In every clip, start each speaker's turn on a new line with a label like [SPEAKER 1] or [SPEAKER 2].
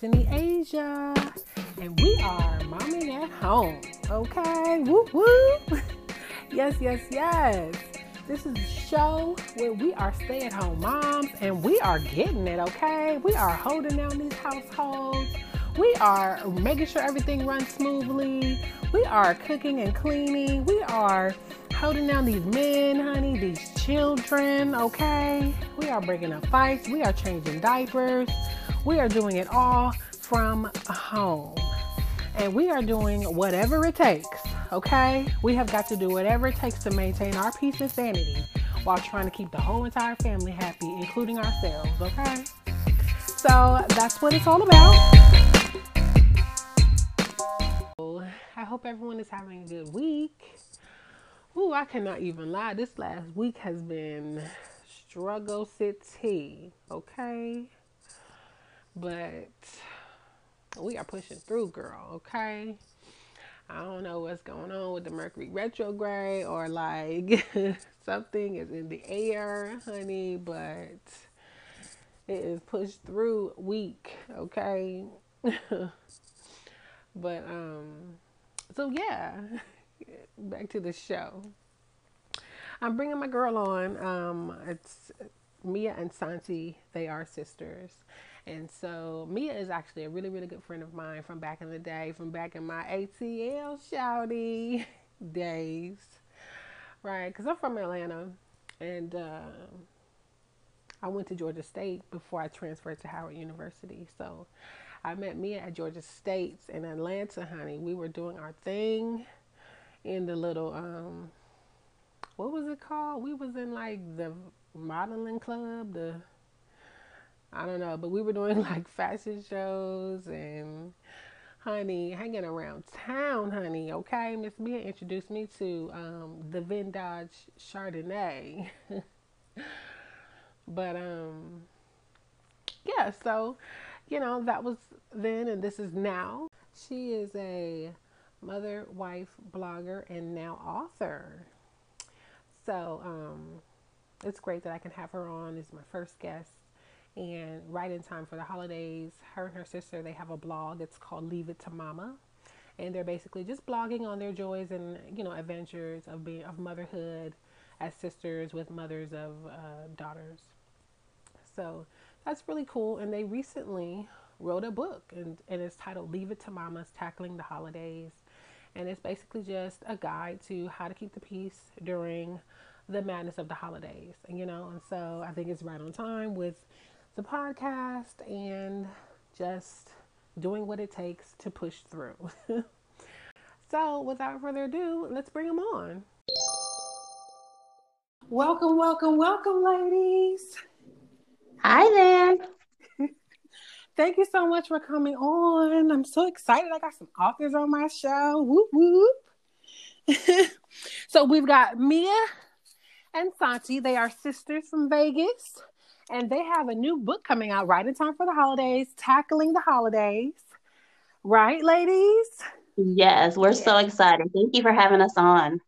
[SPEAKER 1] Destiny Asia, and we are momming at home. Okay, whoop whoop. Yes, yes, yes. This is a show where we are stay-at-home moms, and we are getting it. Okay, we are holding down these households. We are making sure everything runs smoothly. We are cooking and cleaning. We are holding down these men, honey, these children, okay? We are breaking up fights. We are changing diapers. We are doing it all from home. And we are doing whatever it takes, okay? We have got to do whatever it takes to maintain our peace and sanity while trying to keep the whole entire family happy, including ourselves, okay? So that's what it's all about. I hope everyone is having a good week. Ooh, I cannot even lie. This last week has been struggle city, okay? But we are pushing through, girl, okay? I don't know what's going on with the Mercury retrograde or like something is in the air, honey, but it is pushed through week, okay? but um so yeah back to the show. I'm bringing my girl on. Um, it's Mia and Sante. They are sisters. And so Mia is actually a really, really good friend of mine from back in the day, from back in my ATL shouty days. Right? Because I'm from Atlanta. And uh, I went to Georgia State before I transferred to Howard University. So I met Mia at Georgia State's in Atlanta, honey. We were doing our thing in the little um what was it called? We was in like the modeling club, the I don't know, but we were doing like fashion shows and honey, hanging around town, honey, okay? Miss Mia introduced me to um the Vintage Chardonnay. but um yeah, so you know, that was then and this is now. She is a mother, wife, blogger, and now author. So um, it's great that I can have her on as my first guest. And right in time for the holidays, her and her sister they have a blog. It's called Leave It to Mama, and they're basically just blogging on their joys and you know adventures of being of motherhood as sisters with mothers of uh, daughters. So that's really cool. And they recently wrote a book, and, and it's titled Leave It to Mama's Tackling the Holidays and it's basically just a guide to how to keep the peace during the madness of the holidays. And you know, and so I think it's right on time with the podcast and just doing what it takes to push through. so, without further ado, let's bring them on. Welcome, welcome, welcome, ladies.
[SPEAKER 2] Hi there.
[SPEAKER 1] Thank you so much for coming on. I'm so excited. I got some authors on my show. Whoop whoop. so we've got Mia and Sante. They are sisters from Vegas, and they have a new book coming out right in time for the holidays, tackling the holidays. Right, ladies?
[SPEAKER 2] Yes, we're so excited. Thank you for having us on.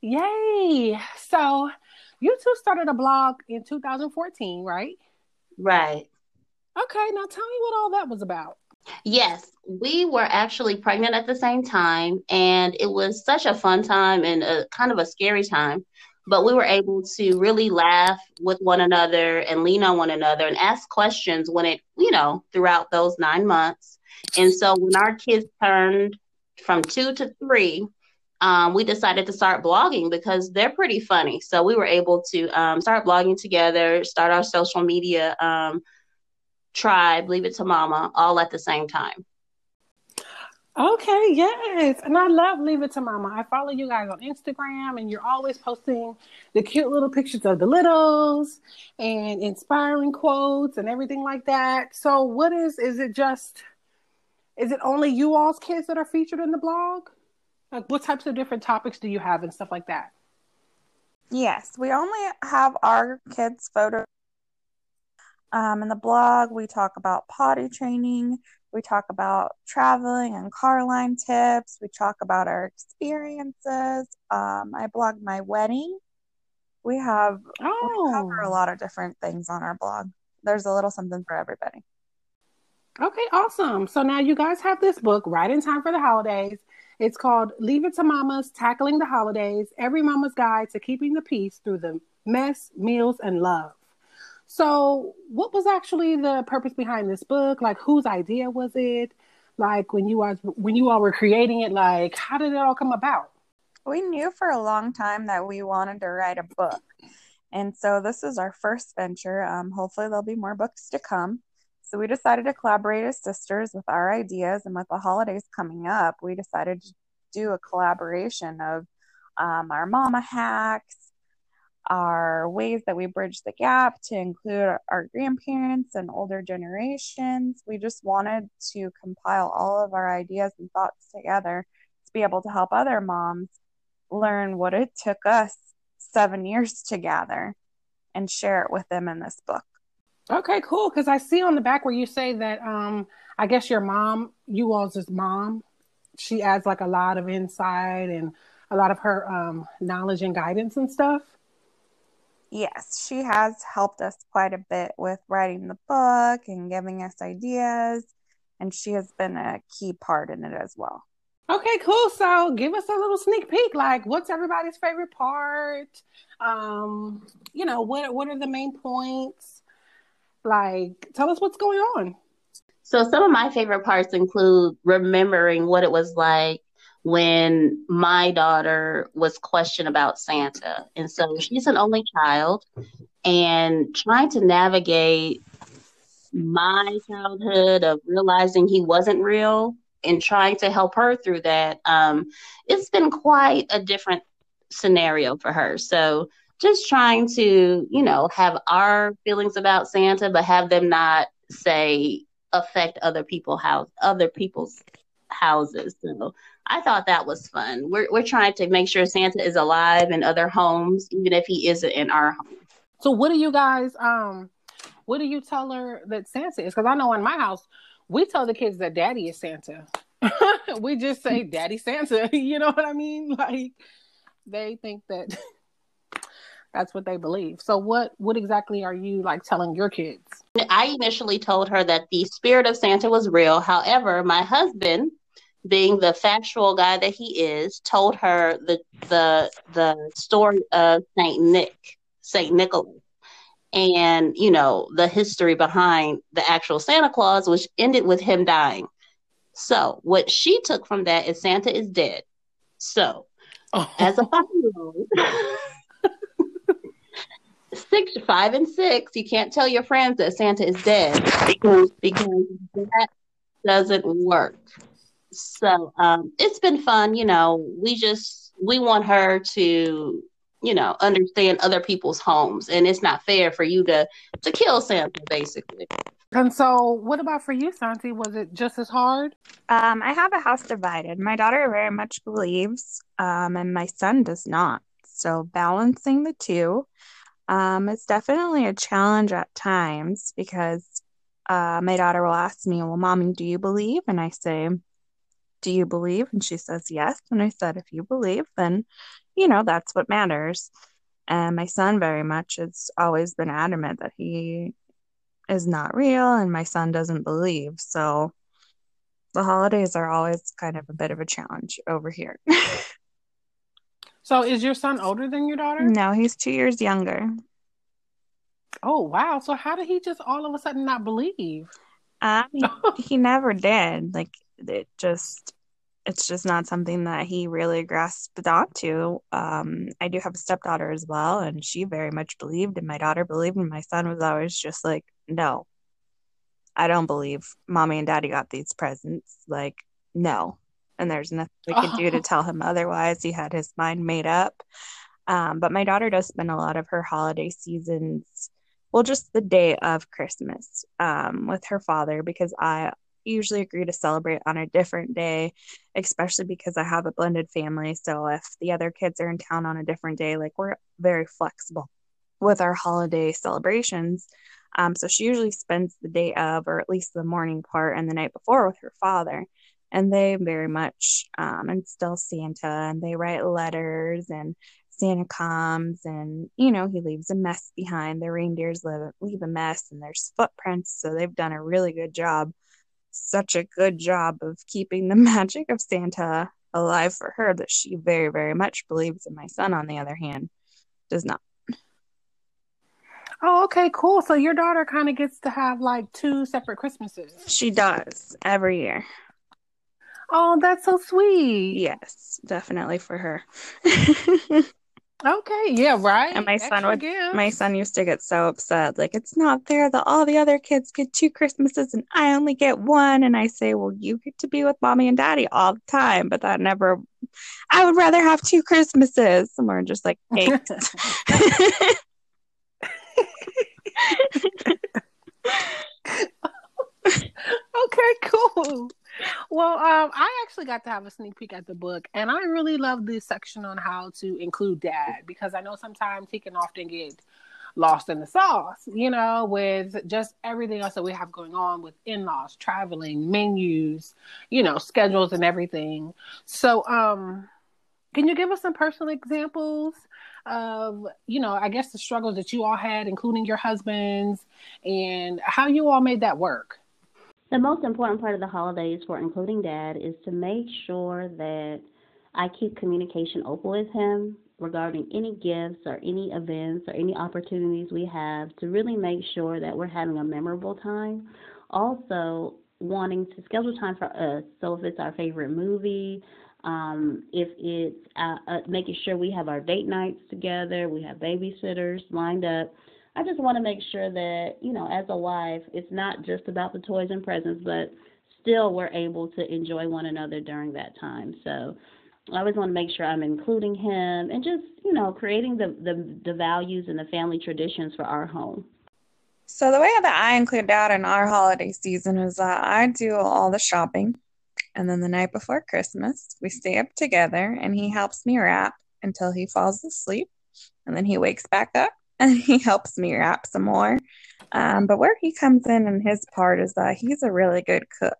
[SPEAKER 1] Yay! So you two started a blog in 2014, right?
[SPEAKER 2] Right.
[SPEAKER 1] Okay, now tell me what all that was about.
[SPEAKER 2] Yes, we were actually pregnant at the same time, and it was such a fun time and a kind of a scary time. But we were able to really laugh with one another and lean on one another and ask questions when it, you know, throughout those nine months. And so when our kids turned from two to three, um, we decided to start blogging because they're pretty funny. So we were able to um, start blogging together, start our social media um, tribe, leave it to mama, all at the same time.
[SPEAKER 1] Okay, yes. And I love Leave It to Mama. I follow you guys on Instagram and you're always posting the cute little pictures of the littles and inspiring quotes and everything like that. So what is is it just is it only you all's kids that are featured in the blog? Like what types of different topics do you have and stuff like that?
[SPEAKER 3] Yes, we only have our kids' photos um, in the blog, we talk about potty training, we talk about traveling and car line tips, we talk about our experiences. Um, I blog my wedding. We have oh. we cover a oh. lot of different things on our blog. There's a little something for everybody.
[SPEAKER 1] Okay, awesome. So now you guys have this book right in time for the holidays. It's called Leave It to Mamas Tackling the Holidays Every Mama's Guide to Keeping the Peace Through the Mess, Meals, and Love. So, what was actually the purpose behind this book? Like, whose idea was it? Like, when you was when you all were creating it, like, how did it all come about?
[SPEAKER 3] We knew for a long time that we wanted to write a book, and so this is our first venture. Um, hopefully, there'll be more books to come. So we decided to collaborate as sisters with our ideas, and with the holidays coming up, we decided to do a collaboration of um, our mama hacks, our ways that we bridge the gap to include our grandparents and older generations. We just wanted to compile all of our ideas and thoughts together to be able to help other moms learn what it took us seven years to gather and share it with them in this book.
[SPEAKER 1] Okay, cool. Because I see on the back where you say that um, I guess your mom, you all's mom, she adds like a lot of insight and a lot of her um, knowledge and guidance and stuff.
[SPEAKER 3] Yes, she has helped us quite a bit with writing the book and giving us ideas, and she has been a key part in it as well.
[SPEAKER 1] Okay, cool. So give us a little sneak peek. Like, what's everybody's favorite part? Um, you know, what what are the main points? Like, tell us what's going on.
[SPEAKER 2] So some of my favorite parts include remembering what it was like when my daughter was questioned about Santa. And so she's an only child and trying to navigate my childhood of realizing he wasn't real and trying to help her through that. Um, it's been quite a different scenario for her. So just trying to, you know, have our feelings about Santa, but have them not say affect other people house other people's houses. So I thought that was fun. We're we're trying to make sure Santa is alive in other homes, even if he isn't in our home.
[SPEAKER 1] So what do you guys um what do you tell her that Santa is? Because I know in my house we tell the kids that daddy is Santa. we just say daddy Santa, you know what I mean? Like they think that that's what they believe. So what what exactly are you like telling your kids?
[SPEAKER 2] I initially told her that the spirit of Santa was real. However, my husband, being the factual guy that he is, told her the the the story of Saint Nick, Saint Nicholas. And, you know, the history behind the actual Santa Claus, which ended with him dying. So, what she took from that is Santa is dead. So, oh. as a five year old, six, five, and six, you can't tell your friends that Santa is dead because because that doesn't work. So um, it's been fun. You know, we just we want her to you know understand other people's homes, and it's not fair for you to to kill Santa, basically.
[SPEAKER 1] And so, what about for you, Sante? Was it just as hard?
[SPEAKER 3] Um, I have a house divided. My daughter very much believes, um, and my son does not. So, balancing the two um, it's definitely a challenge at times because uh, my daughter will ask me, Well, mommy, do you believe? And I say, Do you believe? And she says, Yes. And I said, If you believe, then, you know, that's what matters. And my son very much has always been adamant that he is not real and my son doesn't believe. So the holidays are always kind of a bit of a challenge over here.
[SPEAKER 1] So is your son older than your daughter?
[SPEAKER 3] No, he's two years younger.
[SPEAKER 1] Oh wow! So how did he just all of a sudden not believe?
[SPEAKER 3] Um, he, he never did. Like it just, it's just not something that he really grasped onto. Um, I do have a stepdaughter as well, and she very much believed, and my daughter believed, and my son was always just like, "No, I don't believe mommy and daddy got these presents. Like, no, and there's nothing we could do to tell him otherwise. He had his mind made up. Um, but my daughter does spend a lot of her holiday seasons, well, just the day of Christmas um, with her father because I usually agree to celebrate on a different day, especially because I have a blended family. So if the other kids are in town on a different day, like we're very flexible with our holiday celebrations. Um, so she usually spends the day of, or at least the morning part and the night before with her father and they very much um, instill Santa and they write letters and Santa comes and you know he leaves a mess behind. The reindeers live, leave a mess and there's footprints, so they've done a really good job such a good job of keeping the magic of Santa alive for her that she very, very much believes in. My son, on the other hand, does not.
[SPEAKER 1] Oh, okay, cool. So your daughter kind of gets to have like two separate Christmases.
[SPEAKER 3] She does every year.
[SPEAKER 1] Oh, that's so sweet.
[SPEAKER 3] Yes, definitely for her.
[SPEAKER 1] Okay, yeah, right.
[SPEAKER 3] And my son would my son used to get so upset. Like, it's not fair that all the other kids get two Christmases and I only get one. And I say, Well, you get to be with mommy and daddy all the time, but that never I would rather have two Christmases. And we're just like, hey.
[SPEAKER 1] Okay, cool. Well, um, I actually got to have a sneak peek at the book, and I really love this section on how to include dad because I know sometimes he can often get lost in the sauce, you know, with just everything else that we have going on with in laws, traveling, menus, you know, schedules, and everything. So, um, can you give us some personal examples of, you know, I guess the struggles that you all had, including your husbands, and how you all made that work?
[SPEAKER 2] The most important part of the holidays for including dad is to make sure that I keep communication open with him regarding any gifts or any events or any opportunities we have to really make sure that we're having a memorable time. Also, wanting to schedule time for us. So, if it's our favorite movie, um, if it's uh, uh, making sure we have our date nights together, we have babysitters lined up. I just want to make sure that, you know, as a wife, it's not just about the toys and presents, but still we're able to enjoy one another during that time. So I always want to make sure I'm including him and just, you know, creating the, the, the values and the family traditions for our home.
[SPEAKER 3] So the way that I include dad in our holiday season is that I do all the shopping. And then the night before Christmas, we stay up together and he helps me wrap until he falls asleep. And then he wakes back up and he helps me wrap some more. Um, but where he comes in and his part is that he's a really good cook.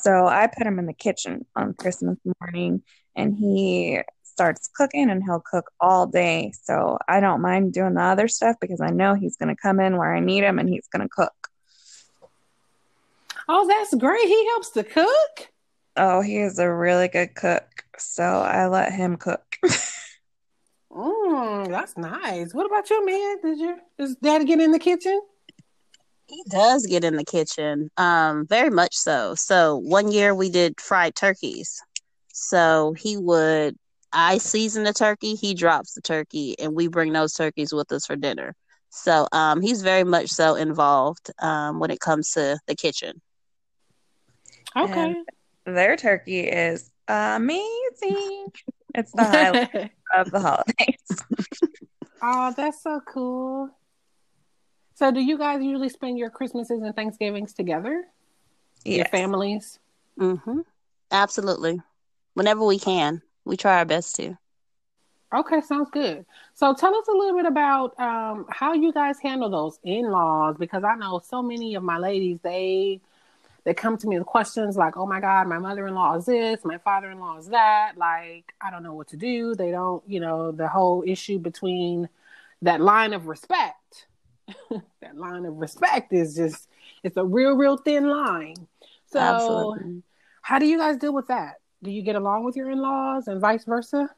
[SPEAKER 3] So I put him in the kitchen on Christmas morning and he starts cooking and he'll cook all day. So I don't mind doing the other stuff because I know he's going to come in where I need him and he's going to cook.
[SPEAKER 1] Oh, that's great. He helps to cook.
[SPEAKER 3] Oh, he is a really good cook. So I let him cook.
[SPEAKER 1] Mm, that's nice. What about your man? Did you does dad get in the kitchen?
[SPEAKER 2] He does get in the kitchen, um, very much so. So one year we did fried turkeys. So he would, I season the turkey, he drops the turkey, and we bring those turkeys with us for dinner. So um, he's very much so involved um, when it comes to the kitchen.
[SPEAKER 1] Okay.
[SPEAKER 3] And their turkey is amazing. It's the highlight of the holidays.
[SPEAKER 1] oh, that's so cool. So, do you guys usually spend your Christmases and Thanksgivings together? Your
[SPEAKER 3] Yes.
[SPEAKER 1] families?
[SPEAKER 2] hmm Absolutely. Whenever we can, we try our best to.
[SPEAKER 1] Okay, sounds good. So, tell us a little bit about um, how you guys handle those in laws because I know so many of my ladies, they they come to me with questions like, "Oh my God, my mother-in-law is this, my father-in-law is that." Like, I don't know what to do. They don't, you know, the whole issue between that line of respect. that line of respect is just it's a real, real thin line. So,
[SPEAKER 2] Absolutely.
[SPEAKER 1] how do you guys deal with that? Do you get along with your in-laws and vice versa?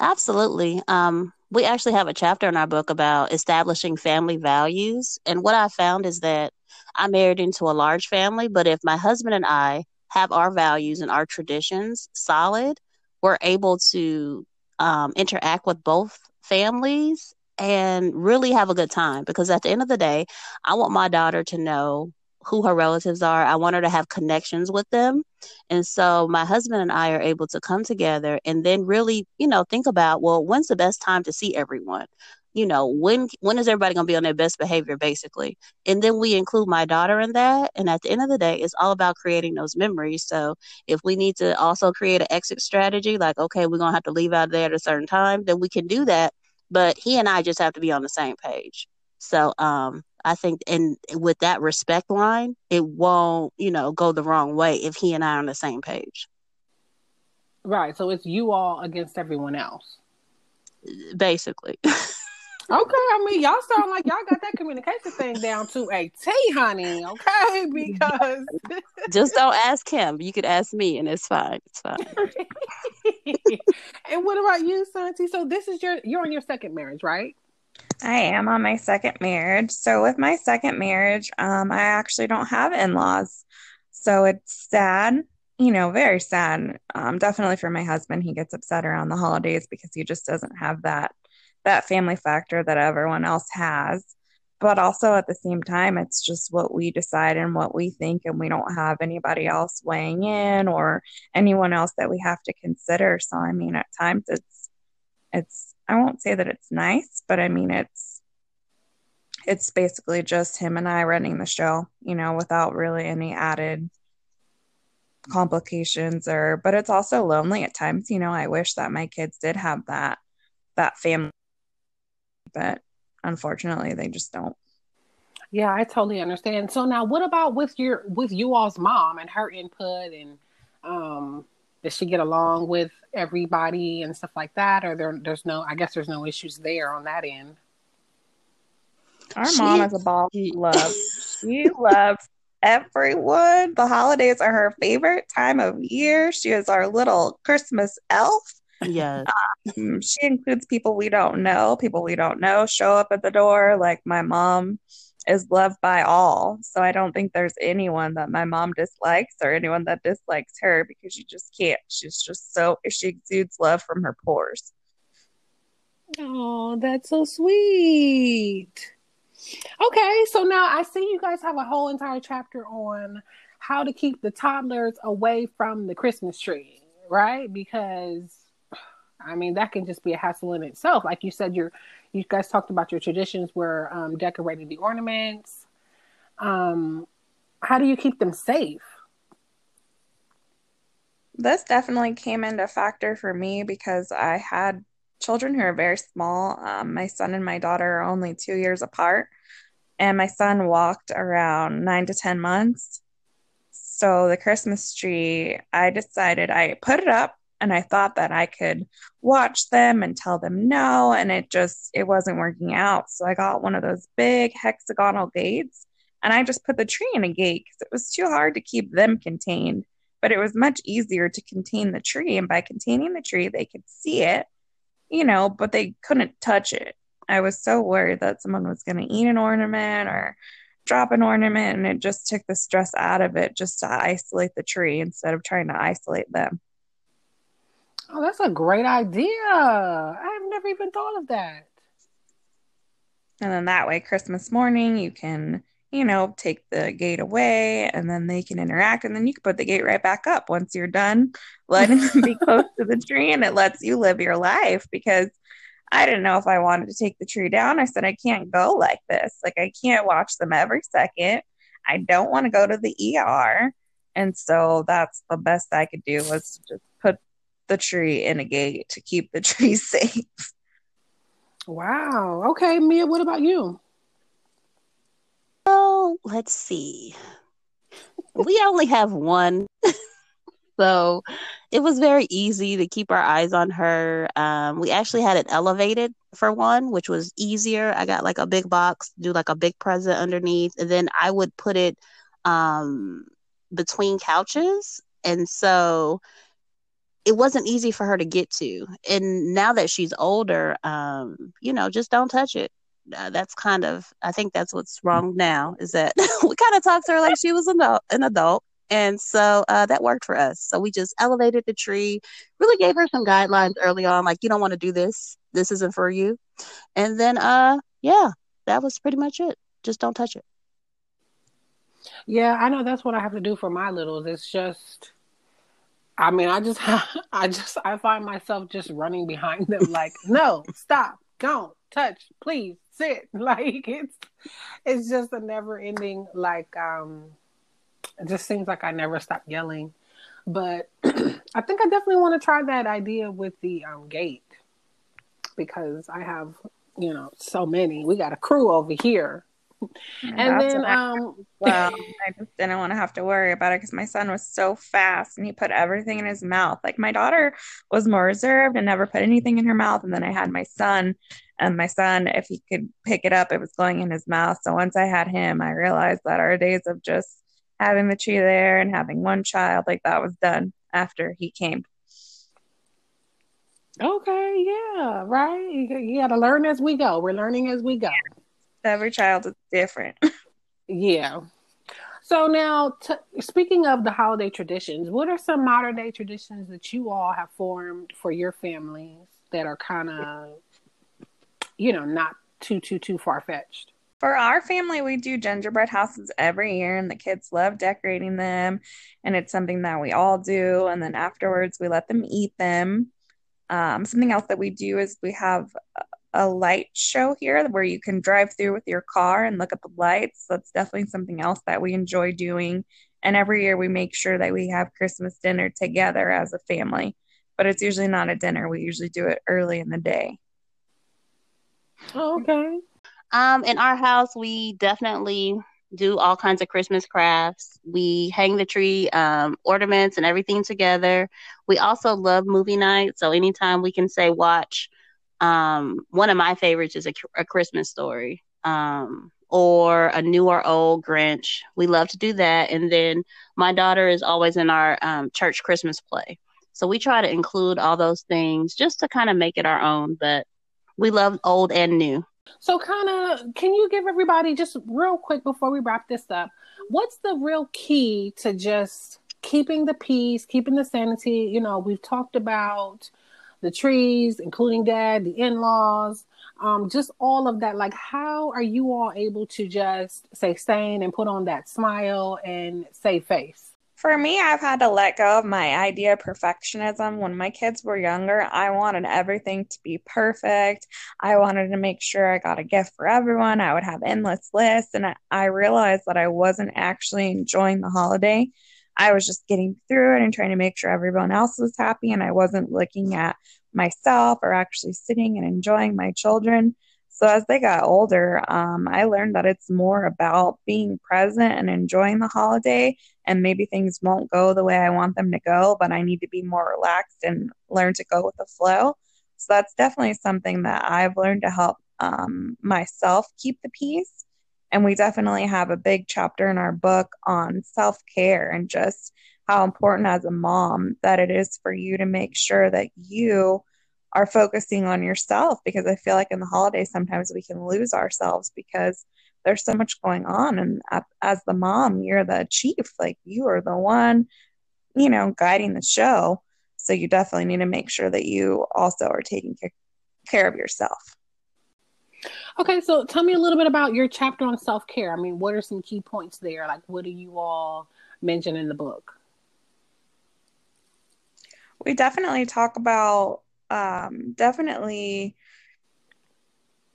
[SPEAKER 2] Absolutely. Um, we actually have a chapter in our book about establishing family values. And what I found is that I married into a large family, but if my husband and I have our values and our traditions solid, we're able to um, interact with both families and really have a good time. Because at the end of the day, I want my daughter to know who her relatives are. I want her to have connections with them. And so my husband and I are able to come together and then really, you know, think about, well, when's the best time to see everyone? You know, when when is everybody going to be on their best behavior basically? And then we include my daughter in that, and at the end of the day, it's all about creating those memories. So, if we need to also create an exit strategy like, okay, we're going to have to leave out there at a certain time, then we can do that, but he and I just have to be on the same page. So, um I think and with that respect line, it won't, you know, go the wrong way if he and I are on the same page.
[SPEAKER 1] Right. So it's you all against everyone else.
[SPEAKER 2] Basically.
[SPEAKER 1] Okay, I mean, y'all sound like y'all got that communication thing down to a T, honey. Okay, because
[SPEAKER 2] just don't ask him. You could ask me, and it's fine. It's fine.
[SPEAKER 1] and what about you, Sante? So this is your you're on your second marriage, right?
[SPEAKER 3] I am on my second marriage. So with my second marriage, um, I actually don't have in-laws. So it's sad, you know, very sad. Um, definitely for my husband, he gets upset around the holidays because he just doesn't have that that family factor that everyone else has. But also at the same time, it's just what we decide and what we think, and we don't have anybody else weighing in or anyone else that we have to consider. So I mean, at times it's it's I won't say that it's nice, but I mean it's it's basically just him and I running the show, you know, without really any added complications or but it's also lonely at times, you know, I wish that my kids did have that that family but unfortunately they just don't.
[SPEAKER 1] Yeah, I totally understand. So now what about with your with you all's mom and her input and um does she get along with everybody and stuff like that or there there's no I guess there's no issues there on that end.
[SPEAKER 3] Our she, mom is a ball of love. she loves everyone. The holidays are her favorite time of year. She is our little Christmas elf.
[SPEAKER 2] Yes.
[SPEAKER 3] Um, she includes people we don't know. People we don't know show up at the door. Like my mom is loved by all. So I don't think there's anyone that my mom dislikes or anyone that dislikes her because you just can't. She's just so she exudes love from her pores.
[SPEAKER 1] Oh, that's so sweet. Okay, so now I see you guys have a whole entire chapter on how to keep the toddlers away from the Christmas tree, right? Because I mean, that can just be a hassle in itself. Like you said, you're you guys talked about your traditions were um, decorating the ornaments. Um, how do you keep them safe?
[SPEAKER 3] This definitely came into factor for me because I had children who are very small. Um, my son and my daughter are only two years apart, and my son walked around nine to 10 months. So the Christmas tree, I decided I put it up and I thought that I could watch them and tell them no and it just it wasn't working out. So I got one of those big hexagonal gates and I just put the tree in a gate cuz it was too hard to keep them contained, but it was much easier to contain the tree and by containing the tree they could see it, you know, but they couldn't touch it. I was so worried that someone was going to eat an ornament or drop an ornament and it just took the stress out of it just to isolate the tree instead of trying to isolate them.
[SPEAKER 1] Oh, that's a great idea. I've never even thought of that.
[SPEAKER 3] And then that way, Christmas morning, you can, you know, take the gate away and then they can interact. And then you can put the gate right back up once you're done letting them be close to the tree and it lets you live your life because I didn't know if I wanted to take the tree down. I said, I can't go like this. Like, I can't watch them every second. I don't want to go to the ER. And so that's the best I could do was to just the tree in a gate to keep the tree safe.
[SPEAKER 1] Wow. Okay, Mia, what about you?
[SPEAKER 2] Well, let's see. we only have one. so it was very easy to keep our eyes on her. Um, we actually had it elevated for one, which was easier. I got like a big box, do like a big present underneath, and then I would put it um, between couches. And so it wasn't easy for her to get to. And now that she's older, um, you know, just don't touch it. Uh, that's kind of, I think that's what's wrong now is that we kind of talked to her like she was an adult, an adult. And so uh, that worked for us. So we just elevated the tree, really gave her some guidelines early on, like, you don't want to do this. This isn't for you. And then, uh, yeah, that was pretty much it. Just don't touch it.
[SPEAKER 1] Yeah, I know that's what I have to do for my littles. It's just, I mean, I just, I just, I find myself just running behind them, like, no, stop, don't touch, please sit. Like it's, it's just a never ending. Like, um, it just seems like I never stop yelling. But I think I definitely want to try that idea with the um, gate because I have, you know, so many. We got a crew over here and then um
[SPEAKER 3] well i just didn't want to have to worry about it because my son was so fast and he put everything in his mouth like my daughter was more reserved and never put anything in her mouth and then i had my son And my son, if he could pick it up, it was going in his mouth. So once I had him, I realized that our days of just having the tree there and having one child, like that was done after he came.
[SPEAKER 1] Okay, yeah, right. You, you got to learn as we go. We're learning as we go.
[SPEAKER 3] Every child is different.
[SPEAKER 1] yeah. So now, t- speaking of the holiday traditions, what are some modern day traditions that you all have formed for your families that are kind of, you know, not too too too far fetched?
[SPEAKER 3] For our family, we do gingerbread houses every year, and the kids love decorating them. And it's something that we all do. And then afterwards, we let them eat them. Um, something else that we do is we have a light show here where you can drive through with your car and look at the lights. That's definitely something else that we enjoy doing. And every year we make sure that we have Christmas dinner together as a family. But it's usually not a dinner. We usually do it early in the day.
[SPEAKER 1] Oh, okay.
[SPEAKER 2] Um, in our house, we definitely do all kinds of Christmas crafts. We hang the tree um, ornaments and everything together. We also love movie night. So anytime we can say watch, um, one of my favorites is a, a Christmas story um, or a new or old Grinch. We love to do that. And then my daughter is always in our um, church Christmas play. So we try to include all those things just to kind of make it our own. But we love old and new.
[SPEAKER 1] So, kind of, can you give everybody just real quick before we wrap this up? What's the real key to just keeping the peace, keeping the sanity? You know, we've talked about the trees, including dad, the in laws, um, just all of that. Like, how are you all able to just stay sane and put on that smile and save face?
[SPEAKER 3] For me, I've had to let go of my idea of perfectionism. When my kids were younger, I wanted everything to be perfect. I wanted to make sure I got a gift for everyone. I would have endless lists. And I realized that I wasn't actually enjoying the holiday. I was just getting through it and trying to make sure everyone else was happy. And I wasn't looking at myself or actually sitting and enjoying my children. So as they got older, um, I learned that it's more about being present and enjoying the holiday. And maybe things won't go the way I want them to go, but I need to be more relaxed and learn to go with the flow. So that's definitely something that I've learned to help um, myself keep the peace. And we definitely have a big chapter in our book on self care and just how important as a mom that it is for you to make sure that you are focusing on yourself because I feel like in the holidays sometimes we can lose ourselves because there's so much going on. And as the mom you're the chief like you are the one you know guiding the show. So you definitely need to make sure that you also are taking care of yourself
[SPEAKER 1] okay so tell me a little bit about your chapter on self-care. I mean what are some key points there? Like what do you all mention in the book?
[SPEAKER 3] We definitely talk about um, definitely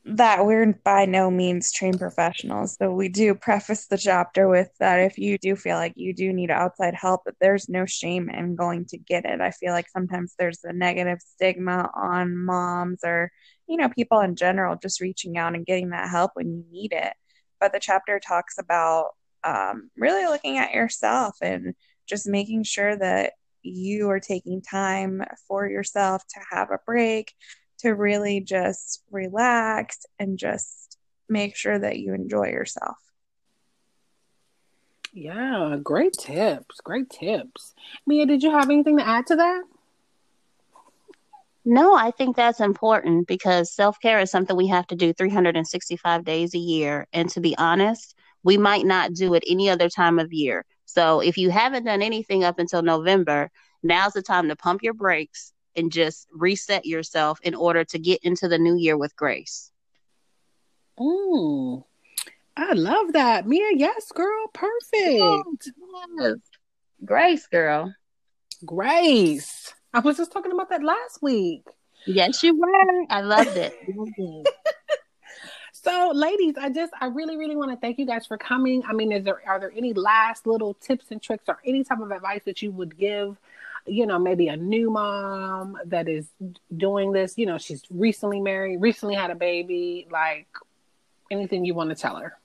[SPEAKER 3] that we're by no means trained professionals. So we do preface the chapter with that if you do feel like you do need outside help, that there's no shame in going to get it. I feel like sometimes there's a negative stigma on moms or, you know, people in general just reaching out and getting that help when you need it. But the chapter talks about um, really looking at yourself and just making sure that you are taking time for yourself to have a break, to really just relax and just make sure that you enjoy yourself.
[SPEAKER 1] Yeah, great tips. Great tips. Mia, did you have anything to add to that?
[SPEAKER 2] No, I think that's important because self care is something we have to do 365 days a year. And to be honest, we might not do it any other time of year. So if you haven't done anything up until November, now's the time to pump your brakes and just reset yourself in order to get into the new year with grace.
[SPEAKER 1] Mm, I love that. Mia, yes, girl. Perfect.
[SPEAKER 2] Yes. Grace, girl.
[SPEAKER 1] Grace. I was just talking about that last week.
[SPEAKER 2] Yes, you were. I loved it.
[SPEAKER 1] So, ladies, I just I really really want to thank you guys for coming. I mean, is there are there any last little tips and tricks or any type of advice that you would give? You know, maybe a new mom that is doing this. You know, she's recently married, recently had a baby. Like anything you want to tell her.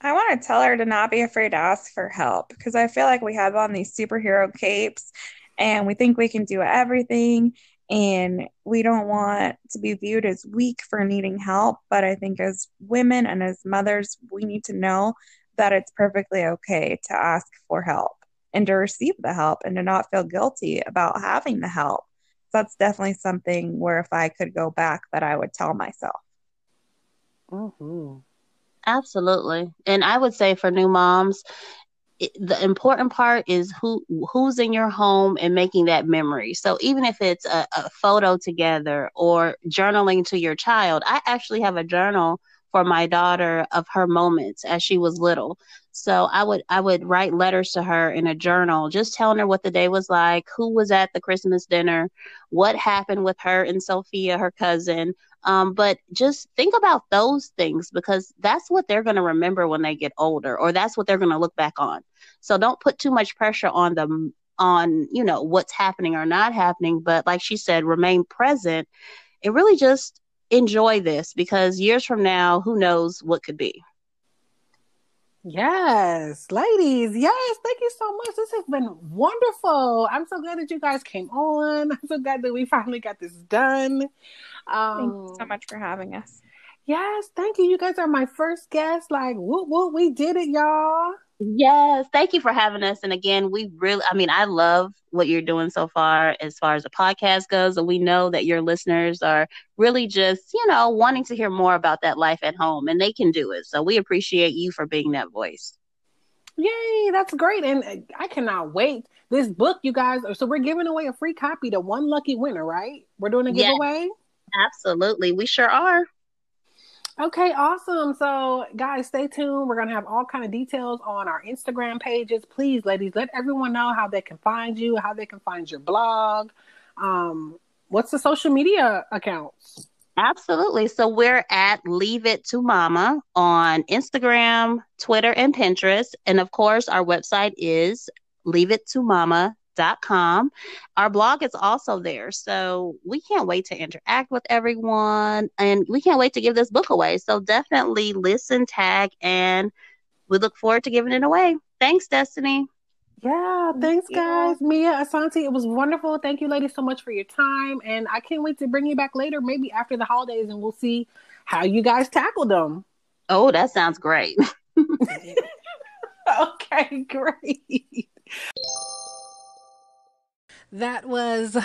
[SPEAKER 3] I want to tell her to not be afraid to ask for help because I feel like we have on these superhero capes and we think we can do everything and we don't want to be viewed as weak for needing help but i think as women and as mothers we need to know that it's perfectly okay to ask for help and to receive the help and to not feel guilty about having the help So that's definitely something where if i could go back that i would tell myself
[SPEAKER 2] Mm-hmm. Absolutely. And I would say for new moms, it, the important part is who who's in your home and making that memory. So even if it's a, a photo together or journaling to your child, I actually have a journal for my daughter of her moments as she was little. So I would I would write letters to her in a journal, just telling her what the day was like, who was at the Christmas dinner, what happened with her and Sophia, her cousin, um, but just think about those things because that's what they're going to remember when they get older, or that's what they're going to look back on. So don't put too much pressure on them on, you know, what's happening or not happening. But like she said, remain present and really just enjoy this because years from now, who knows what could be.
[SPEAKER 1] Yes, ladies. Yes, thank you so much. This has been wonderful. I'm so glad that you guys came on. I'm so glad that we finally got this done.
[SPEAKER 3] Um, thank you so much for having us.
[SPEAKER 1] Yes, thank you. You guys are my first guests. Like, whoop, whoop, we did it, y'all.
[SPEAKER 2] Yes, thank you for having us. And again, we really, I mean, I love what you're doing so far as far as the podcast goes. And we know that your listeners are really just, you know, wanting to hear more about that life at home and they can do it. So we appreciate you for being that voice.
[SPEAKER 1] Yay, that's great. And uh, I cannot wait. This book, you guys, so we're giving away a free copy to one lucky winner, right? We're doing a giveaway? Yes,
[SPEAKER 2] absolutely. We sure are.
[SPEAKER 1] Okay, awesome. So, guys, stay tuned. We're gonna have all kind of details on our Instagram pages. Please, ladies, let everyone know how they can find you, how they can find your blog. Um, what's the social media accounts?
[SPEAKER 2] Absolutely. So we're at Leave It to Mama on Instagram, Twitter, and Pinterest. And of course, our website is Leave It to Mama com. Our blog is also there. So we can't wait to interact with everyone and we can't wait to give this book away. So definitely listen, tag, and we look forward to giving it away. Thanks, Destiny.
[SPEAKER 1] Yeah, thanks, guys. Yeah. Mia, Asante, it was wonderful. Thank you, ladies, so much for your time. And I can't wait to bring you back later, maybe after the holidays, and we'll see how you guys tackle them.
[SPEAKER 2] Oh, that sounds great.
[SPEAKER 1] okay, great. That was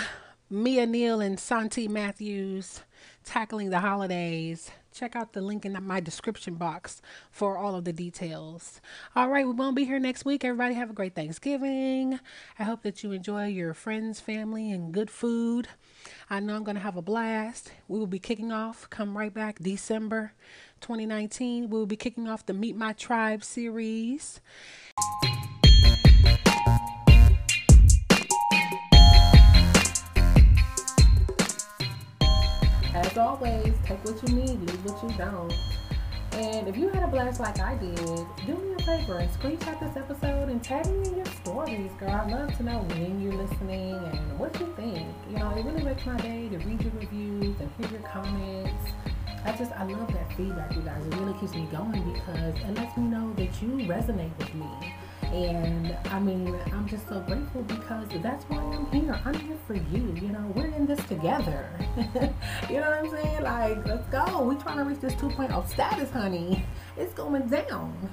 [SPEAKER 1] Mia Neal and Sante Matthews tackling the holidays. Check out the link in my description box for all of the details. All right, we won't be here next week. Everybody have a great Thanksgiving. I hope that you enjoy your friends, family, and good food. I know I'm going to have a blast. We will be kicking off, come right back, December 2019. We will be kicking off the Meet My Tribe series. As always, take what you need, leave what you don't. And if you had a blast like I did, do me a favor and screenshot this episode and tag me in your stories, girl. I'd love to know when you're listening and what you think. You know, it really makes my day to read your reviews and hear your comments. I just, I love that feedback, you guys. It really keeps me going because it lets me know that you resonate with me. And I mean, I'm just so grateful because that's why I'm here. I'm here for you. You know, we're in this together. you know what I'm saying? Like, let's go. We're trying to reach this 2.0 status, honey. It's going down.